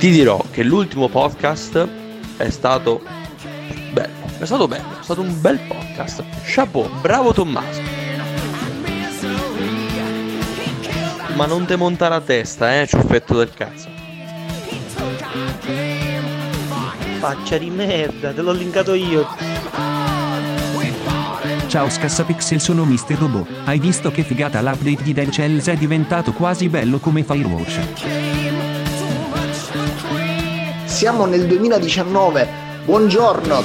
Ti dirò che l'ultimo podcast è stato bello, è stato bello, è stato un bel podcast. Chapeau, bravo Tommaso. Ma non te montare a testa, eh, ciuffetto del cazzo. Faccia di merda, te l'ho linkato io. Ciao Scassapixel sono Mr. Robot. Hai visto che figata l'update di Dead Cells è diventato quasi bello come Firewatch. Siamo nel 2019. Buongiorno.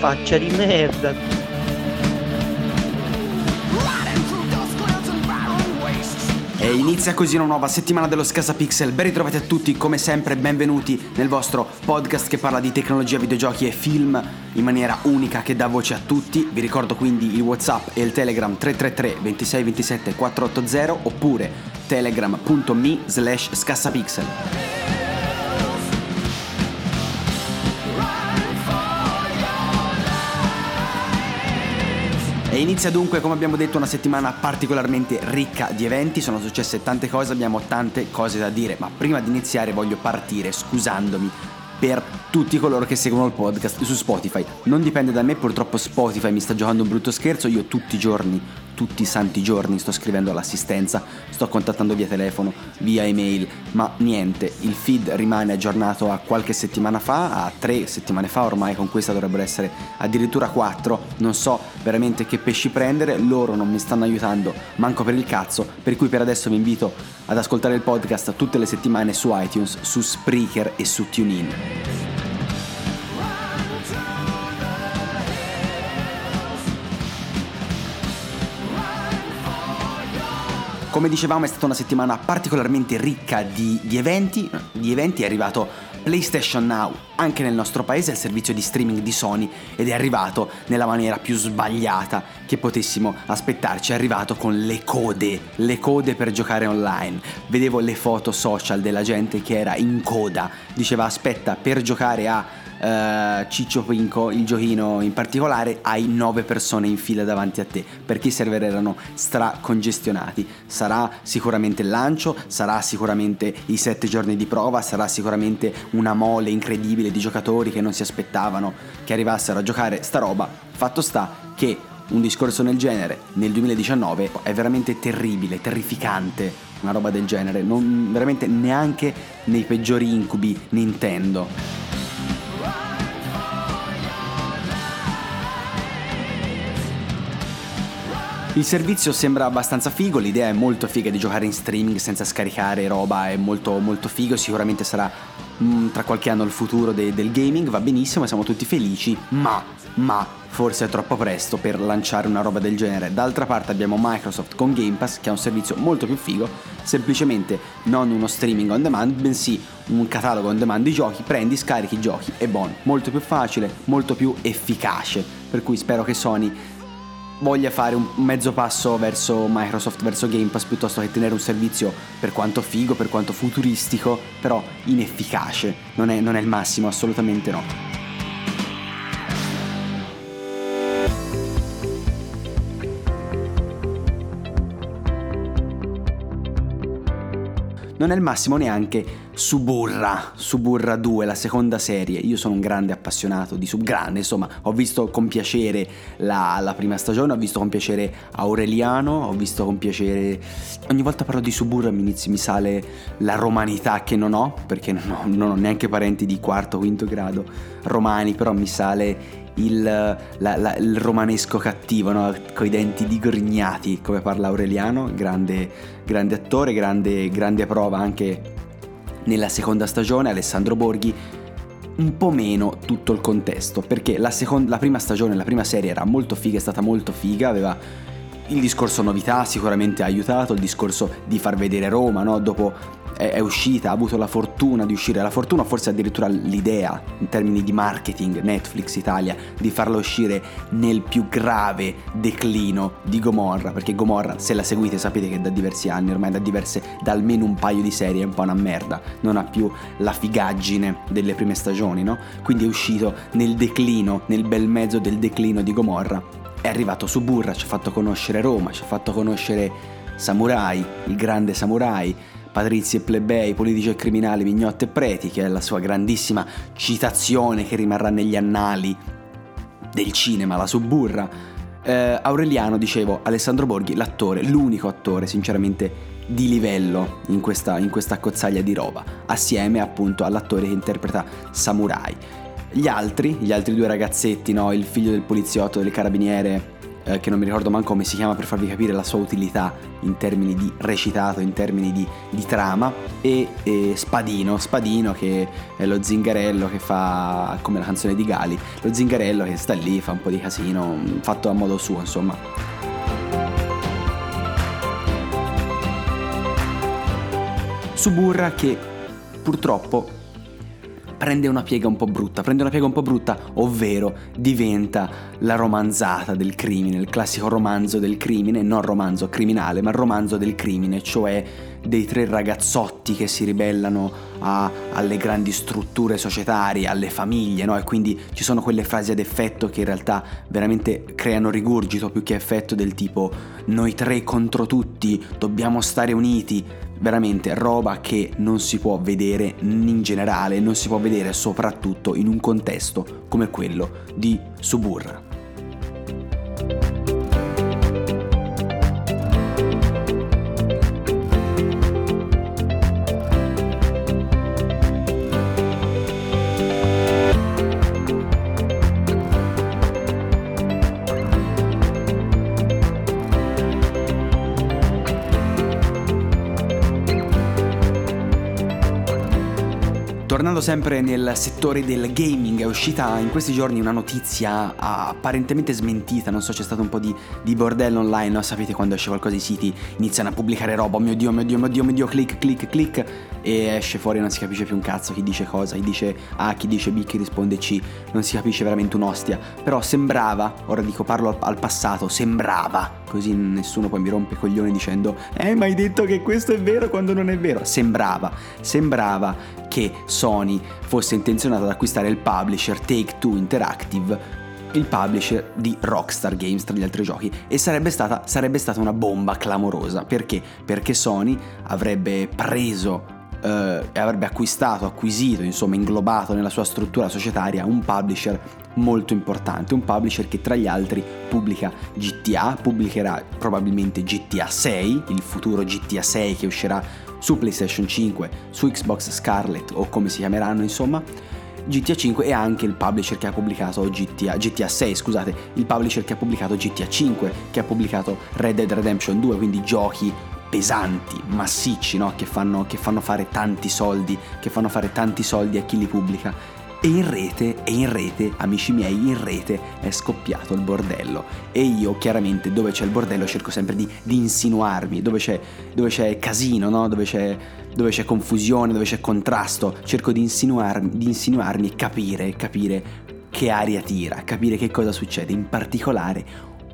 Faccia di merda. E inizia così una nuova settimana dello Scasapixel. Ben ritrovati a tutti, come sempre benvenuti nel vostro podcast che parla di tecnologia, videogiochi e film in maniera unica che dà voce a tutti. Vi ricordo quindi il WhatsApp e il Telegram 333 26 27 480 oppure telegram.me slash scassapixel. E inizia dunque, come abbiamo detto, una settimana particolarmente ricca di eventi, sono successe tante cose, abbiamo tante cose da dire, ma prima di iniziare voglio partire scusandomi per tutti coloro che seguono il podcast su Spotify. Non dipende da me, purtroppo Spotify mi sta giocando un brutto scherzo, io tutti i giorni, tutti i santi giorni sto scrivendo all'assistenza, sto contattando via telefono, via email, ma niente, il feed rimane aggiornato a qualche settimana fa, a tre settimane fa ormai, con questa dovrebbero essere addirittura quattro, non so veramente che pesci prendere, loro non mi stanno aiutando manco per il cazzo, per cui per adesso vi invito ad ascoltare il podcast tutte le settimane su iTunes, su Spreaker e su TuneIn. Come dicevamo è stata una settimana particolarmente ricca di, di, eventi, di eventi è arrivato PlayStation Now anche nel nostro paese, il servizio di streaming di Sony ed è arrivato nella maniera più sbagliata che potessimo aspettarci, è arrivato con le code, le code per giocare online. Vedevo le foto social della gente che era in coda, diceva aspetta per giocare a Uh, Ciccio Pinco, il giochino in particolare, hai 9 persone in fila davanti a te perché i server erano stracongestionati. Sarà sicuramente il lancio, sarà sicuramente i 7 giorni di prova, sarà sicuramente una mole incredibile di giocatori che non si aspettavano che arrivassero a giocare sta roba. Fatto sta che un discorso nel genere nel 2019 è veramente terribile, terrificante una roba del genere, non veramente neanche nei peggiori incubi Nintendo. Il servizio sembra abbastanza figo, l'idea è molto figa di giocare in streaming senza scaricare roba, è molto molto figo, sicuramente sarà mh, tra qualche anno il futuro de- del gaming, va benissimo, siamo tutti felici, ma, ma forse è troppo presto per lanciare una roba del genere. D'altra parte abbiamo Microsoft con Game Pass che ha un servizio molto più figo, semplicemente non uno streaming on demand, bensì un catalogo on demand di giochi, prendi, scarichi i giochi e buon, molto più facile, molto più efficace. Per cui spero che Sony voglia fare un mezzo passo verso Microsoft, verso Game Pass, piuttosto che tenere un servizio per quanto figo, per quanto futuristico, però inefficace. Non è, non è il massimo, assolutamente no. Non è il massimo neanche Suburra, Suburra 2, la seconda serie. Io sono un grande appassionato di Subgrande, insomma, ho visto con piacere la, la, prima stagione, ho visto con piacere Aureliano, ho visto con piacere... Ogni volta parlo di Suburra mi, inizi, mi sale la romanità che non ho, perché non ho, non ho neanche parenti di quarto, quinto grado romani, però mi sale il, la, la, il romanesco cattivo, no? con i denti digrignati, come parla Aureliano, grande, grande attore, grande, grande prova anche nella seconda stagione, Alessandro Borghi un po' meno tutto il contesto, perché la, seconda, la prima stagione, la prima serie era molto figa, è stata molto figa, aveva il discorso novità sicuramente ha aiutato, il discorso di far vedere Roma, no? dopo è, è, uscita, ha avuto la fortuna di uscire, la fortuna forse addirittura l'idea in termini di marketing, Netflix Italia, di farla uscire nel più grave declino di Gomorra, perché Gomorra, se la seguite sapete che da diversi anni, ormai da diverse, da almeno un paio di serie è un po' una merda, non ha più la figaggine delle prime stagioni, no? Quindi è uscito nel declino, nel bel mezzo del declino di Gomorra è arrivato su Burra, ci ha fatto conoscere Roma, ci ha fatto conoscere Samurai, il grande Samurai, patrizi e plebei, politici e criminali, mignotti e preti, che è la sua grandissima citazione che rimarrà negli annali del cinema, la Suburra. Eh, Aureliano, dicevo, Alessandro Borghi, l'attore, l'unico attore sinceramente di livello in questa, in questa cozzaglia di roba, assieme appunto all'attore che interpreta Samurai. Gli altri, gli altri due ragazzetti, no? il figlio del poliziotto, delle carabiniere, eh, che non mi ricordo manco come si chiama per farvi capire la sua utilità in termini di recitato, in termini di, di trama, e, e, Spadino, Spadino che è lo zingarello che fa come la canzone di Gali, lo zingarello che sta lì, fa un po' di casino, fatto a modo suo, insomma. Suburra che purtroppo prende una piega un po' brutta, prende una piega un po' brutta, ovvero diventa la romanzata del crimine, il classico romanzo del crimine, non romanzo criminale, ma romanzo del crimine, cioè dei tre ragazzotti che si ribellano a, alle grandi strutture societarie, alle famiglie, no? E quindi ci sono quelle frasi ad effetto che in realtà veramente creano rigurgito più che effetto del tipo noi tre contro tutti, dobbiamo stare uniti, veramente roba che non si può vedere in generale, non si può vedere soprattutto in un contesto come quello di Suburra. Tornando sempre nel settore del gaming, è uscita in questi giorni una notizia apparentemente smentita, non so, c'è stato un po' di, di bordello online, no? sapete quando esce qualcosa i siti iniziano a pubblicare roba, oh mio dio, mio dio, mio dio, mio dio, click, click, click, e esce fuori e non si capisce più un cazzo chi dice cosa, chi dice A, chi dice B, chi risponde C, non si capisce veramente un'ostia, però sembrava, ora dico parlo al, al passato, sembrava, così nessuno poi mi rompe i coglioni dicendo eh ma hai detto che questo è vero quando non è vero, sembrava, sembrava che Sony fosse intenzionata ad acquistare il publisher Take-Two Interactive il publisher di Rockstar Games tra gli altri giochi e sarebbe stata, sarebbe stata una bomba clamorosa perché? Perché Sony avrebbe preso eh, e avrebbe acquistato, acquisito, insomma inglobato nella sua struttura societaria un publisher molto importante, un publisher che tra gli altri pubblica GTA, pubblicherà probabilmente GTA 6, il futuro GTA 6 che uscirà su PlayStation 5, su Xbox Scarlet o come si chiameranno insomma, GTA 5 e anche il publisher che ha pubblicato GTA, GTA 6, scusate, il publisher che ha pubblicato GTA 5, che ha pubblicato Red Dead Redemption 2, quindi giochi pesanti, massicci, no? che, fanno, che fanno fare tanti soldi, che fanno fare tanti soldi a chi li pubblica e in rete, e in rete, amici miei, in rete è scoppiato il bordello. E io chiaramente dove c'è il bordello cerco sempre di, di insinuarmi, dove c'è, dove c'è casino, no? dove, c'è, dove, c'è, confusione, dove c'è contrasto, cerco di insinuarmi, di insinuarmi e capire, capire che aria tira, capire che cosa succede. In particolare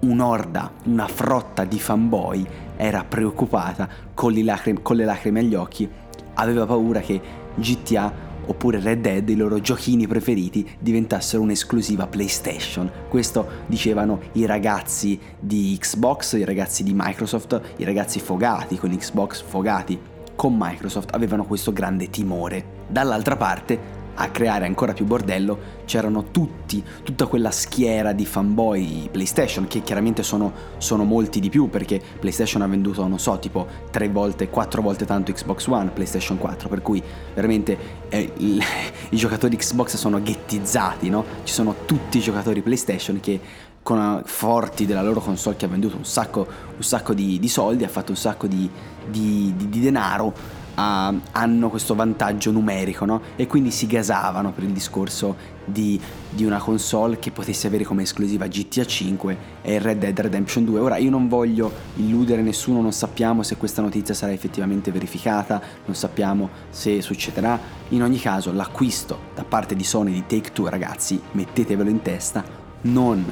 un'orda, una frotta di fanboy era preoccupata con le lacrime, con le lacrime agli occhi, aveva paura che GTA oppure Red Dead, i loro giochini preferiti, diventassero un'esclusiva PlayStation. Questo dicevano i ragazzi di Xbox, i ragazzi di Microsoft, i ragazzi fogati con Xbox, fogati con Microsoft, avevano questo grande timore. Dall'altra parte, a creare ancora più bordello c'erano tutti, tutta quella schiera di fanboy PlayStation, che chiaramente sono, sono molti di più perché PlayStation ha venduto, non so, tipo 3 volte, 4 volte tanto Xbox One, PlayStation 4, per cui veramente eh, i giocatori Xbox sono ghettizzati, no? Ci sono tutti i giocatori PlayStation che con forti della loro console che ha venduto un sacco, un sacco di, di, soldi, ha fatto un sacco di, di, di denaro, uh, hanno questo vantaggio numerico, no? E quindi si gasavano per il discorso di, una console che potesse avere come esclusiva GTA 5 e Red Dead Redemption 2. Ora io non voglio illudere nessuno, non sappiamo se questa notizia sarà effettivamente verificata, non sappiamo se succederà. In ogni caso l'acquisto da parte di Sony di Take Two, ragazzi, mettetevelo in testa, non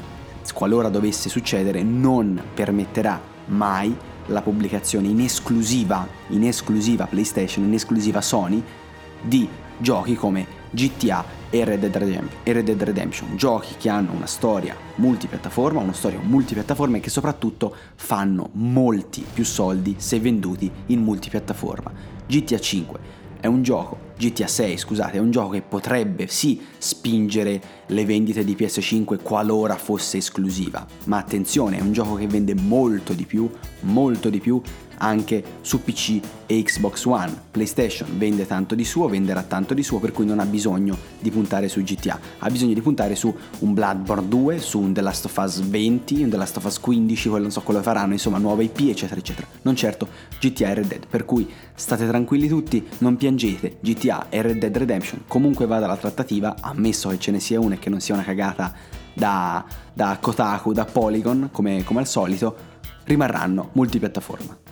qualora dovesse succedere, non permetterà mai la pubblicazione in esclusiva, in esclusiva PlayStation, in esclusiva Sony, di giochi come GTA e Red Dead Redemption, e Red Dead Redemption giochi che hanno una storia multipiattaforma, una storia multipiattaforma e che soprattutto fanno molti più soldi se venduti in multipiattaforma. GTA 5 è un gioco, GTA 6 scusate, è un gioco che potrebbe sì spingere le vendite di PS5 qualora fosse esclusiva, ma attenzione, è un gioco che vende molto di più, molto di più anche su PC e Xbox One. PlayStation vende tanto di suo, venderà tanto di suo, per cui non ha bisogno di puntare su GTA, ha bisogno di puntare su un Bloodborne 2, su un The Last of Us 20, un The Last of Us 15, quello non so quello faranno, insomma nuove IP eccetera eccetera. Non certo GTA e Red Dead, per cui state tranquilli tutti, non piangete, GTA e Red Dead Redemption comunque vada la trattativa, ammesso che ce ne sia una e che non sia una cagata da, da Kotaku, da Polygon, come, come al solito, rimarranno multipiattaforma.